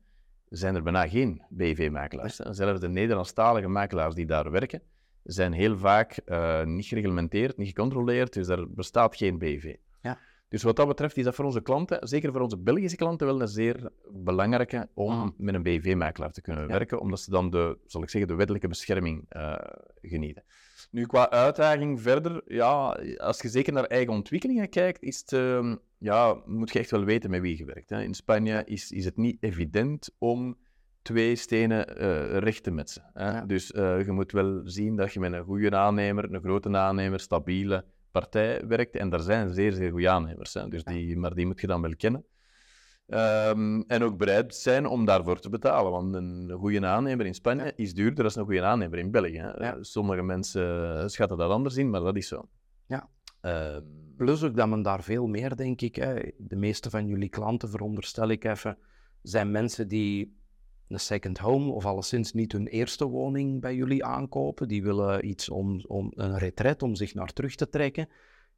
zijn er bijna geen BV-makelaars. Zelfs de Nederlandstalige makelaars die daar werken, zijn heel vaak uh, niet gereglementeerd, niet gecontroleerd, dus er bestaat geen BV. Ja. Dus wat dat betreft is dat voor onze klanten, zeker voor onze Belgische klanten, wel een zeer belangrijke om Ah. met een BV-makelaar te kunnen Ja. werken, omdat ze dan de, zal ik zeggen, de wettelijke bescherming eh, genieten. Nu, qua uitdaging verder, ja, als je zeker naar eigen ontwikkelingen kijkt, is het, ehm, ja, moet je echt wel weten met wie je werkt. Hè. In Spanje is, is het niet evident om twee stenen eh, recht te metsen. Hè. Ja. Dus eh, je moet wel zien dat je met een goede aannemer, een grote aannemer, stabiele partij werkt. En daar zijn zeer, zeer goede aannemers. Hè. Dus die, maar die moet je dan wel kennen. Ehm, en ook bereid zijn om daarvoor te betalen. Want een goede aannemer in Spanje is duurder dan een goede aannemer in België. Hè. Ja. Sommige mensen schatten dat anders in, maar dat is zo. Ja. Ehm, Plus ook dat men daar veel meer, denk ik, hè, de meeste van jullie klanten, veronderstel ik even, zijn mensen die een second home of alleszins niet hun eerste woning bij jullie aankopen. Die willen iets om, om een retret, om zich naar terug te trekken.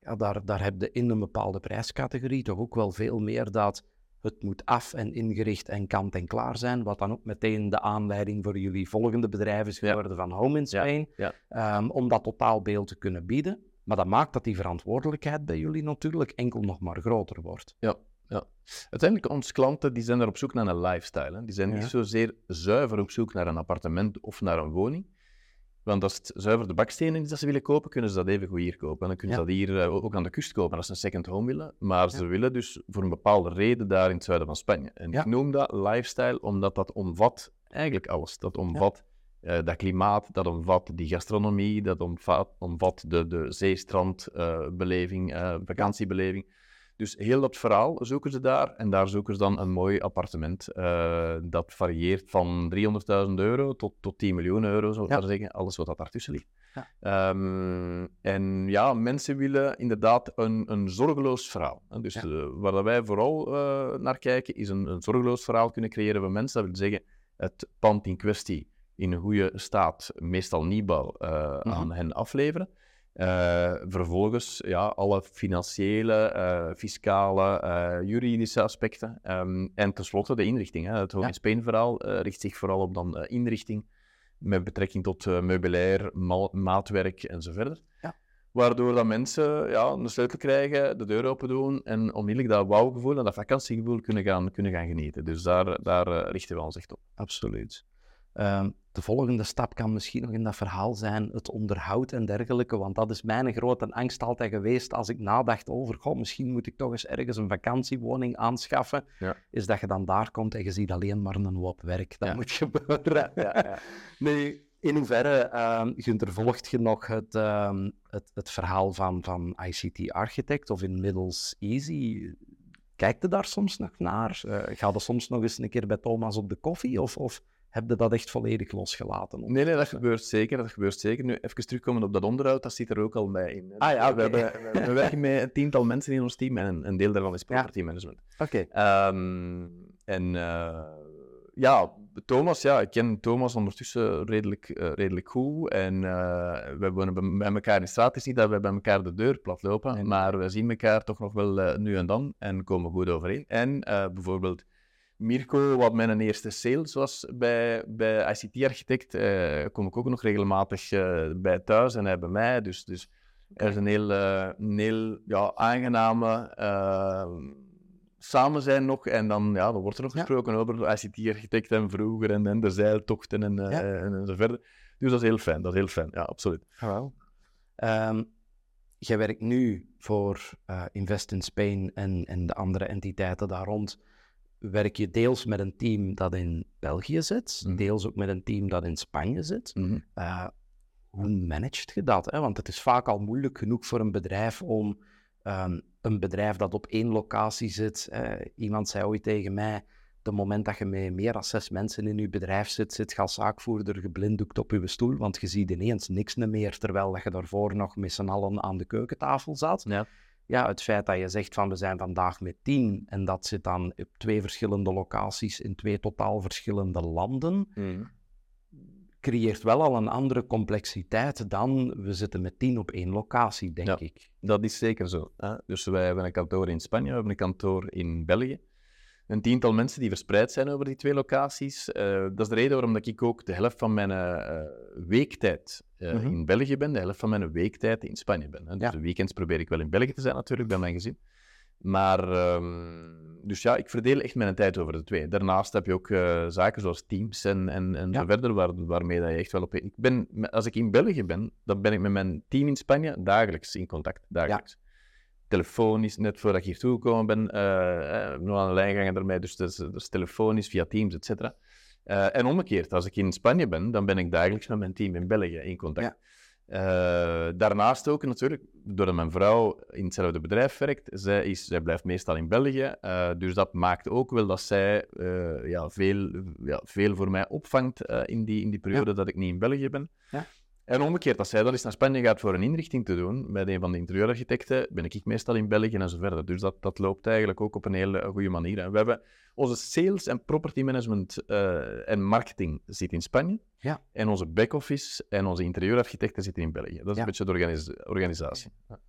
Ja, daar, daar heb je in een bepaalde prijscategorie toch ook wel veel meer dat het moet af en ingericht en kant en klaar zijn, wat dan ook meteen de aanleiding voor jullie volgende bedrijf is Ja. geworden van Home in Spain, ja. ehm, om dat totaalbeeld te kunnen bieden. Maar dat maakt dat die verantwoordelijkheid bij jullie natuurlijk enkel nog maar groter wordt. Ja, ja. Uiteindelijk, onze klanten die zijn er op zoek naar een lifestyle. Hè. Die zijn niet zozeer zuiver op zoek naar een appartement of naar een woning. Want als het zuiver de bakstenen is dat ze willen kopen, kunnen ze dat even goed hier kopen. En dan kunnen ze dat hier eh, ook aan de kust kopen als ze een second home willen. Maar ze willen dus voor een bepaalde reden daar in het zuiden van Spanje. En ik noem dat lifestyle omdat dat omvat eigenlijk alles. Dat omvat eh, dat klimaat, dat omvat die gastronomie, dat omvat, omvat de, de zeestrandbeleving, eh vakantiebeleving. Dus heel dat verhaal zoeken ze daar. En daar zoeken ze dan een mooi appartement. Eh, dat varieert van 300.000 euro tot, tot 10 miljoen euro, zou ik Ja. maar zeggen. Alles wat dat daartussen ligt. Ja. Ehm, en ja, mensen willen inderdaad een, een zorgeloos verhaal. Dus Ja. eh, waar wij vooral eh, naar kijken, is een, een zorgeloos verhaal kunnen creëren voor mensen. Dat wil zeggen, het pand in kwestie in een goede staat, meestal nieuwbouw, eh, Mhm. aan hen afleveren. Eh, vervolgens ja, alle financiële, eh, fiscale, eh, juridische aspecten. Ehm, en tenslotte de inrichting. Hè. Het Ja. in Spain verhaal richt zich vooral op dan inrichting met betrekking tot meubilair, ma- maatwerk en zo verder. Ja. Waardoor dat mensen ja, een sleutel krijgen, de deur open doen en onmiddellijk dat wauwgevoel en dat vakantiegevoel kunnen gaan, kunnen gaan genieten. Dus daar, daar richten we ons echt op. Absoluut. Ehm, de volgende stap kan misschien nog in dat verhaal zijn het onderhoud en dergelijke, want dat is mijn grote angst altijd geweest als ik nadacht over, goh, misschien moet ik toch eens ergens een vakantiewoning aanschaffen, Ja. is dat je dan daar komt en je ziet alleen maar een hoop werk. Dat Ja. moet gebeuren. (laughs) Nee, in hoeverre, ehm Gunther, volgt je nog het, ehm, het, het verhaal van, van ICT Architect of inmiddels Easy? Kijkt je daar soms nog naar? Eh ga je soms nog eens een keer bij Thomas op de koffie? Of, of heb je dat echt volledig losgelaten? Nee, nee, dat gebeurt zeker. Dat gebeurt zeker. Nu, even terugkomen op dat onderhoud, dat zit er ook al bij in. Ah ja, we, hebben, we, we werken met een tiental mensen in ons team en een, een deel daarvan is property management. Oké. Ehm, en eh, ja, Thomas, ja, ik ken Thomas ondertussen redelijk, eh, redelijk goed. En eh, we wonen bij, elkaar in straat. Het is niet dat we bij elkaar de deur plat lopen, Nee. maar we zien elkaar toch nog wel nu en dan en komen goed overeen. En bijvoorbeeld Mirko, wat mijn eerste sales was bij, bij ICT Architect, eh, kom ik ook nog regelmatig eh, bij thuis en hij bij mij. Dus, dus er is een heel, een heel ja, aangename eh, samen zijn nog. En dan, ja, dan wordt er nog Ja. gesproken over ICT-architect en vroeger en, en de zeiltochten en, Ja. en, en zo verder. Dus dat is heel fijn, dat is heel fijn, ja, absoluut. Jawel. Ehm, jij werkt nu voor Invest in Spain en, en de andere entiteiten daar rond. Werk je deels met een team dat in België zit, Mhm. deels ook met een team dat in Spanje zit. Mhm. Eh, hoe managt je dat? Hè? Want het is vaak al moeilijk genoeg voor een bedrijf om ehm, een bedrijf dat op één locatie zit. iemand zei ooit tegen mij: de moment dat je met meer dan zes mensen in je bedrijf zit, zit je als zaakvoerder geblinddoekt op je stoel, want je ziet ineens niks meer, terwijl dat je daarvoor nog met z'n allen aan de keukentafel zat. Ja. Ja, het feit dat je zegt van we zijn vandaag met tien en dat zit dan op twee verschillende locaties in twee totaal verschillende landen, Mhm. creëert wel al een andere complexiteit dan we zitten met tien op één locatie, denk Ja. ik. Dat is zeker zo. Hè? Dus wij hebben een kantoor in Spanje, we hebben een kantoor in België. Een tiental mensen die verspreid zijn over die twee locaties. Eh, dat is de reden waarom dat ik ook de helft van mijn uh, weektijd mhm. in België ben, de helft van mijn weektijd in Spanje ben. Hè. Dus de weekends probeer ik wel in België te zijn natuurlijk, bij mijn gezin. Maar, um, dus ja, ik verdeel echt mijn tijd over de twee. Daarnaast heb je ook zaken zoals Teams en, en, en zo verder, waar, waarmee dat je echt wel op... Ik ben, als ik in België ben, dan ben ik met mijn team in Spanje dagelijks in contact, dagelijks telefonisch, net voordat ik hier toegekomen ben, uh, nog aan de lijn gegaan ermee, dus, dus, dus telefonisch, via Teams, et cetera. Uh, en omgekeerd, als ik in Spanje ben, dan ben ik dagelijks met mijn team in België in contact. Ja. Uh, daarnaast ook natuurlijk, doordat mijn vrouw in hetzelfde bedrijf werkt, zij, is, zij blijft meestal in België. Uh, dus dat maakt ook wel dat zij ja, veel, ja, veel voor mij opvangt in, die, in die periode ja. dat ik niet in België ben. Ja. En omgekeerd, als zij dan eens naar Spanje gaat voor een inrichting te doen, met een van de interieurarchitecten, ben ik meestal in België en zo verder. Dus dat, dat loopt eigenlijk ook op een hele goede manier. En we hebben onze sales en property management uh, en marketing zit in Spanje. Ja. En onze back-office en onze interieurarchitecten zitten in België. Dat is een beetje de organisatie. Ja.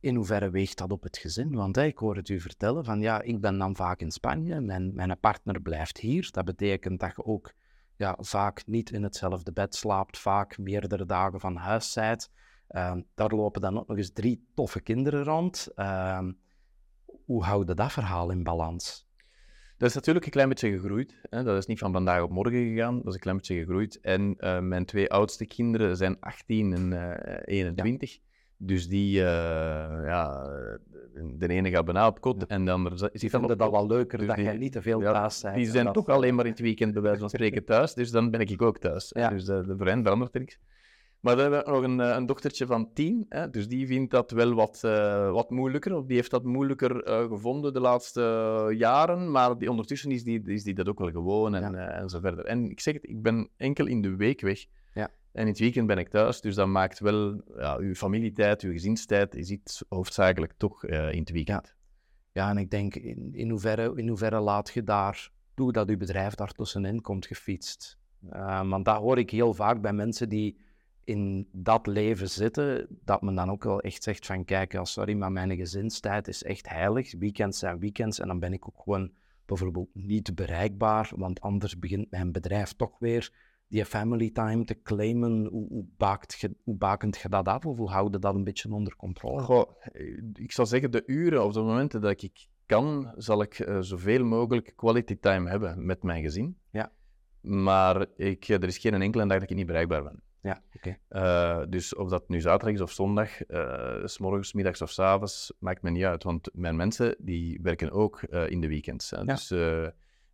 In hoeverre weegt dat op het gezin? Want ik hoor het u vertellen van ja, ik ben dan vaak in Spanje, mijn, mijn partner blijft hier. Dat betekent dat je ook ja, vaak niet in hetzelfde bed slaapt, vaak meerdere dagen van huis zijt. Ehm, daar lopen dan ook nog eens drie toffe kinderen rond. Uh, hoe houden dat verhaal in balans? Dat is natuurlijk een klein beetje gegroeid. Hè? Dat is niet van vandaag op morgen gegaan. Dat is een klein beetje gegroeid. En uh, mijn twee oudste kinderen zijn 18 en uh, eh, 21. Ja. Dus die, uh, ja, de ene gaat bijna op kot en de andere zit dan op dat wel leuker dus dat jij niet te veel ja, thuis bent. Die zijn toch alleen maar in het weekend bij wijze van spreken (laughs) thuis, dus dan ben ik ook thuis. Ja. Dus uh, de, hen verandert er niks. Maar dan hebben we nog een, eh, een dochtertje van tien, hè, dus die vindt dat wel wat, uh, wat moeilijker, of die heeft dat moeilijker uh, gevonden de laatste jaren, maar die, ondertussen is die, is die dat ook wel gewoon en, ja. en zo verder. En ik zeg het, ik ben enkel in de week weg. En in het weekend ben ik thuis, dus dat maakt wel ja, uw familietijd, uw gezinstijd, is iets hoofdzakelijk toch uh, in het weekend. Ja, en ik denk, in, hoeverre, in hoeverre laat je daar toe dat uw bedrijf daar tussenin komt gefietst? Uh, want dat hoor ik heel vaak bij mensen die in dat leven zitten, dat men dan ook wel echt zegt van, kijk, sorry, maar mijn gezinstijd is echt heilig. Weekends zijn weekends en dan ben ik ook gewoon bijvoorbeeld niet bereikbaar, want anders begint mijn bedrijf toch weer die family time te claimen, hoe, hoe, baakt je, hoe bakent je dat af of hoe houden dat een beetje onder controle? Goh, ik zal zeggen, de uren of de momenten dat ik kan, zal ik uh, zoveel mogelijk quality time hebben met mijn gezin. Ja. Maar ik, er is geen enkele dag dat ik niet bereikbaar ben. Ja, oké. Okay. Uh, eh, dus of dat nu zaterdag is of zondag, uh, s morgens, middags of s avonds, maakt me niet uit. Want mijn mensen, die werken ook in de weekends. Ja. Dus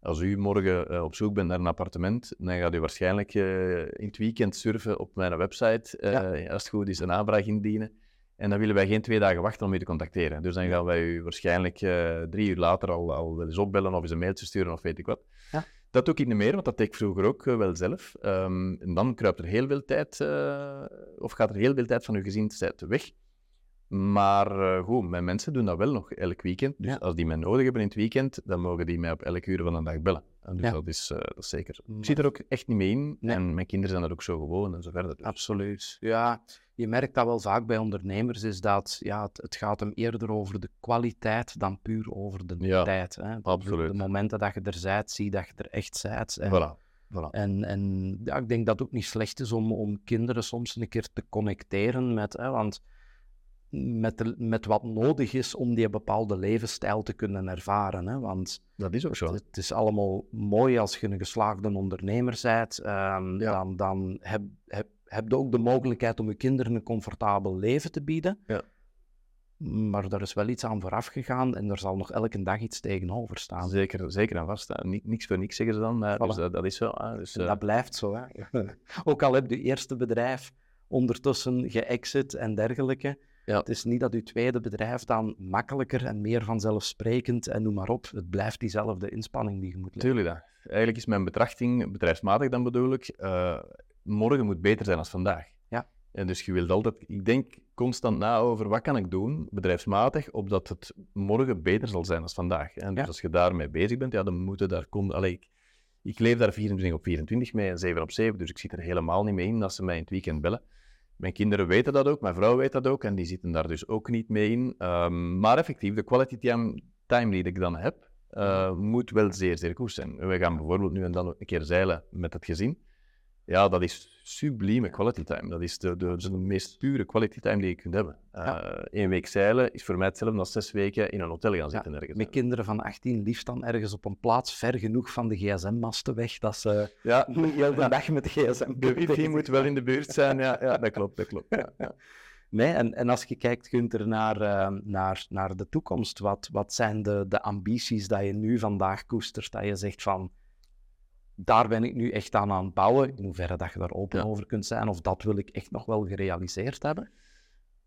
als u morgen uh, op zoek bent naar een appartement, dan gaat u waarschijnlijk uh, in het weekend surfen op mijn website. Uh, ja. Als het goed is, een aanvraag indienen. En dan willen wij geen twee dagen wachten om u te contacteren. Dus dan gaan wij u waarschijnlijk drie uur later al, al wel eens opbellen of eens een mailtje sturen of weet ik wat. Ja. Dat doe ik niet meer, want dat deed ik vroeger ook wel zelf. Um, en dan kruipt er heel veel tijd, of gaat er heel veel tijd van uw gezinstijd weg. Maar uh, goed, mijn mensen doen dat wel nog elk weekend. Dus als die mij nodig hebben in het weekend, dan mogen die mij op elk uur van de dag bellen. En dus dat, is, uh, dat is zeker. Ik zit er ook echt niet mee in. En mijn kinderen zijn er ook zo gewoon en zo verder. Dus. Absoluut. Ja, je merkt dat wel vaak bij ondernemers, is dat ja, het, het gaat hem eerder over de kwaliteit dan puur over de ja, tijd. Hè. Absoluut. De momenten dat je er zijt, zie dat je er echt zijt. En, voilà. Voilà. En, en ja, ik denk dat het ook niet slecht is om, om kinderen soms een keer te connecteren met... Hè, want met, met wat nodig is om die bepaalde levensstijl te kunnen ervaren. Hè? Want dat is ook zo. Het, is allemaal mooi als je een geslaagde ondernemer bent. Um, Dan, dan heb, heb, heb je ook de mogelijkheid om je kinderen een comfortabel leven te bieden. Ja. Maar daar is wel iets aan vooraf gegaan en er zal nog elke dag iets tegenover staan. Zeker, zeker en vast. Niks voor niks zeggen ze dan, maar dus, dat, is zo. Dus, Dat blijft zo. Hè? (laughs) ook al heb je eerste bedrijf ondertussen geëxit en dergelijke ja. Het is niet dat uw tweede bedrijf dan makkelijker en meer vanzelfsprekend en noem maar op. Het blijft diezelfde inspanning die je moet leveren. Tuurlijk, dat. Eigenlijk is mijn betrachting, bedrijfsmatig dan bedoel ik, uh, morgen moet beter zijn dan vandaag. Ja. En dus je wilt altijd, ik denk constant na over wat kan ik doen, bedrijfsmatig, opdat het morgen beter zal zijn dan vandaag. En dus als je daarmee bezig bent, ja, dan moeten daar... Kon, allee, ik, ik leef daar 24 op 24 mee en 7 op 7, dus ik zit er helemaal niet mee in als ze mij in het weekend bellen. Mijn kinderen weten dat ook, mijn vrouw weet dat ook en die zitten daar dus ook niet mee in. Um, maar effectief, de quality time, time die ik dan heb, uh, moet wel zeer, zeer goed zijn. We gaan bijvoorbeeld nu en dan een keer zeilen met het gezin. Ja, dat is sublieme quality time. Dat is de, de, de meest pure quality time die je kunt hebben. Eén week zeilen is voor mij hetzelfde als zes weken in een hotel gaan zitten ergens. Met kinderen van 18 liefst dan ergens op een plaats ver genoeg van de gsm-masten weg, dat ze ja. (laughs) heel de dag met de gsm... De wifi moet wel in de buurt zijn, ja, ja dat klopt, dat klopt. Ja, Nee, en, en als je kijkt, Gunther, naar, uh, naar, naar de toekomst, wat, wat zijn de, de ambities dat je nu vandaag koestert, dat je zegt van, daar ben ik nu echt aan aan het bouwen, in hoeverre dat je daar open over kunt zijn, of dat wil ik echt nog wel gerealiseerd hebben?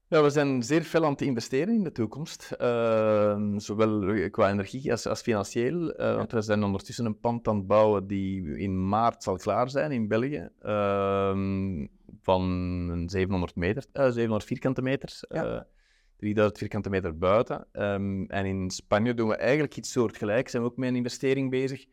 Ja, we zijn zeer veel aan het investeren in de toekomst, uh, zowel qua energie als, als financieel. Uh, want we zijn ondertussen een pand aan het bouwen die in maart zal klaar zijn in België. Uh, van 700 meter, 700 eh, vierkante meter. Ja. 3000 vierkante meter buiten. Um, en in Spanje doen we eigenlijk iets soortgelijks. Zijn we ook met een investering bezig.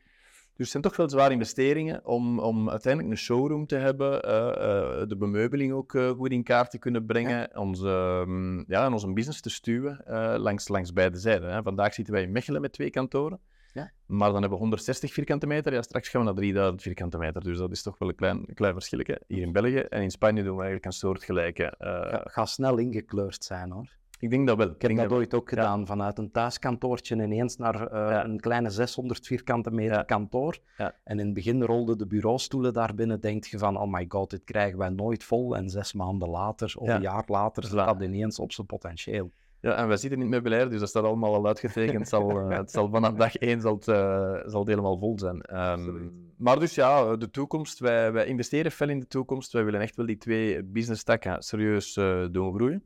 Dus het zijn toch wel zware investeringen om, om uiteindelijk een showroom te hebben, uh, uh, de bemeubeling ook uh, goed in kaart te kunnen brengen, ja. Onze, um, ja, en onze business te stuwen langs, langs beide zijden. Hè. Vandaag zitten wij in Mechelen met twee kantoren. Ja. Maar dan hebben we 160 vierkante meter. Ja, straks gaan we naar 3000 vierkante meter. Dus dat is toch wel een klein, een klein verschilletje. Hier in België en in Spanje doen we eigenlijk een soortgelijke. Uh... Ja, gaat snel ingekleurd zijn hoor. Ik denk dat wel. Ik heb dat ooit ook gedaan, vanuit een thuiskantoortje ineens naar uh, ja. een kleine 600 vierkante meter ja. kantoor. En in het begin rolden de bureaustoelen daar binnen, denk je van, oh my god, dit krijgen wij nooit vol. En zes maanden later, of een jaar later, staat dat ineens op zijn potentieel. Ja, en wij zitten niet met beleid, dus dat staat allemaal al uitgetekend. het, zal, uh, (laughs) het zal vanaf dag één zal het, uh, zal het helemaal vol zijn. Um, maar dus ja, de toekomst. Wij, wij investeren veel in de toekomst. Wij willen echt wel die twee business takken serieus uh, doen groeien.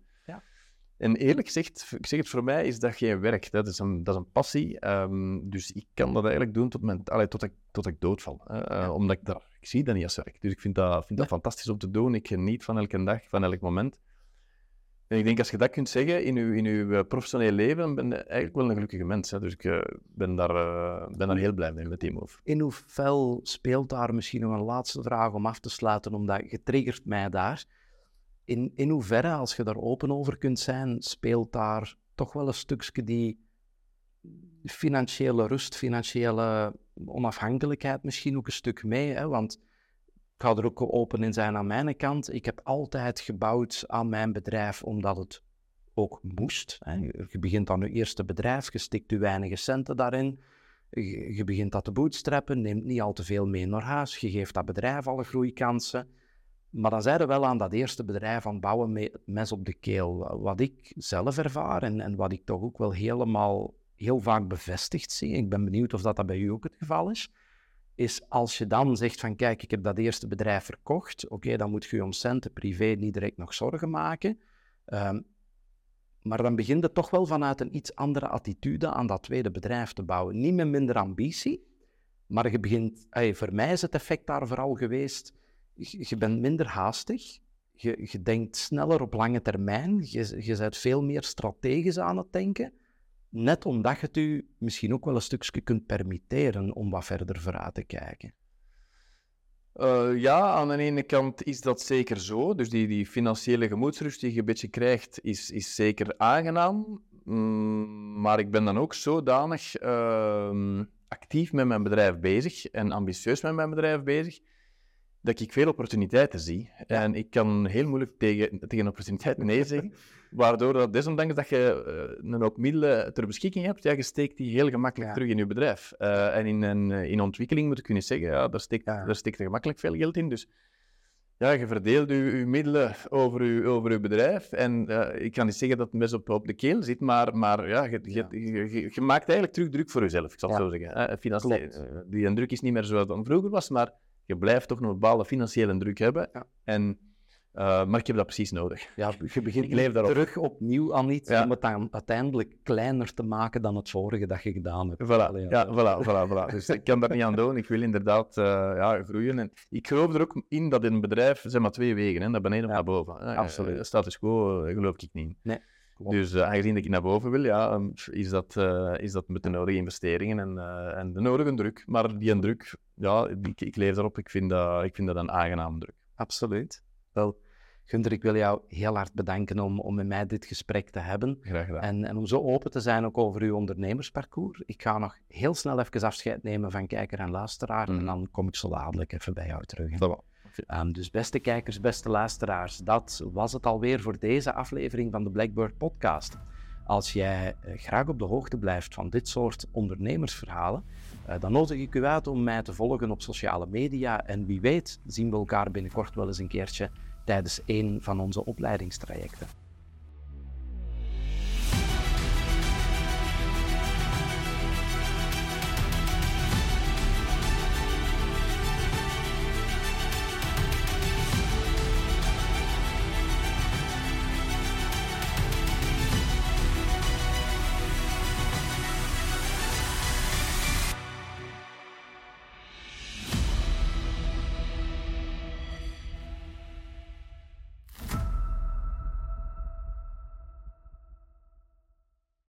En eerlijk gezegd, ik zeg het voor mij, is dat geen werk. Dat is een, dat is een passie. Um, dus ik kan dat eigenlijk doen tot, mijn, allee, tot, ik, tot ik doodval. Ja. Omdat ik daar, ik zie dat niet als werk. Dus ik vind dat, vind dat fantastisch om te doen. Ik geniet van elke dag, van elk moment. En ik denk, als je dat kunt zeggen in je, in uw eh, professioneel leven, ben je eigenlijk wel een gelukkige mens. Hè? Dus ik uh, ben, daar, uh, ben daar heel blij mee met die move. In hoeveel speelt daar misschien nog een laatste vraag om af te sluiten, omdat je triggert mij daar. In, in hoeverre, als je daar open over kunt zijn, speelt daar toch wel een stukje die financiële rust, financiële onafhankelijkheid misschien ook een stuk mee? Hè? Want ik ga er ook open in zijn aan mijn kant. Ik heb altijd gebouwd aan mijn bedrijf omdat het ook moest. Hè. Je begint aan je eerste bedrijf, je stikt je weinige centen daarin. Je, begint dat te bootstrappen, neemt niet al te veel mee naar huis. Je geeft dat bedrijf alle groeikansen. Maar dan zijn we wel aan dat eerste bedrijf het bouwen met het mes op de keel. Wat ik zelf ervaar en, en wat ik toch ook wel helemaal heel vaak bevestigd zie. Ik ben benieuwd of dat, dat bij u ook het geval is is als je dan zegt van kijk, ik heb dat eerste bedrijf verkocht, oké, dan moet je om centen privé niet direct nog zorgen maken. Um, maar dan begint het toch wel vanuit een iets andere attitude aan dat tweede bedrijf te bouwen. Niet met minder ambitie, maar je begint, voor mij is het effect daar vooral geweest, je, bent minder haastig, je, denkt sneller op lange termijn, je, je bent veel meer strategisch aan het denken. Net omdat je het u misschien ook wel een stukje kunt permitteren om wat verder vooruit te kijken. Uh, ja, aan de ene kant is dat zeker zo. Dus die, die financiële gemoedsrust die je een beetje krijgt, is, is zeker aangenaam. Mm, maar ik ben dan ook zodanig uh, actief met mijn bedrijf bezig en ambitieus met mijn bedrijf bezig, dat ik veel opportuniteiten zie. En ik kan heel moeilijk tegen, tegen opportuniteiten nee (laughs) zeggen. Waardoor dat desondanks dat je uh, ook middelen ter beschikking hebt, ja, je steekt die heel gemakkelijk terug in je bedrijf. Uh, en in, een, eh, in ontwikkeling moet ik kunnen zeggen, ja, daar, steekt, ja. daar steekt er gemakkelijk veel geld in. Dus ja, je verdeelt je, je middelen over je, over je bedrijf. En uh, ik kan niet zeggen dat het mes op, op de keel zit, maar, maar ja, je, ja. Je, maakt eigenlijk terug druk voor jezelf, ik zal het zo zeggen. Financieel, die druk is niet meer zoals dan vroeger was, maar je blijft toch een bepaalde financiële druk hebben. En uh, maar ik heb dat precies nodig. Ja, je begint (laughs) leef terug opnieuw aan iets om het uiteindelijk kleiner te maken dan het vorige dat je gedaan hebt. Voilà, ja, voilà, voilà, voilà. Dus ik kan daar niet aan doen. Ik wil inderdaad uh, ja, groeien. En ik geloof er ook in dat in een bedrijf zijn maar twee wegen, hè, naar beneden of naar boven. Absoluut. Uh, status quo geloof ik niet. Nee. Dus uh, aangezien dat ik naar boven wil, ja, um, is, dat, uh, is dat met de nodige investeringen en, uh, en de nodige druk. Maar die druk, ja, ik, ik leef daarop. Ik vind dat, ik vind dat een aangenaam druk. Absoluut. Wel, Gunther, ik wil jou heel hard bedanken om, om met mij dit gesprek te hebben. Graag gedaan. En, en om zo open te zijn ook over uw ondernemersparcours. Ik ga nog heel snel even afscheid nemen van kijker en luisteraar. Mhm. En dan kom ik zo dadelijk even bij jou terug. hè. Dat wel. Dus beste kijkers, beste luisteraars, dat was het alweer voor deze aflevering van de Blackbird Podcast. Als jij eh, graag op de hoogte blijft van dit soort ondernemersverhalen, eh, dan nodig ik u uit om mij te volgen op sociale media. En wie weet zien we elkaar binnenkort wel eens een keertje tijdens een van onze opleidingstrajecten.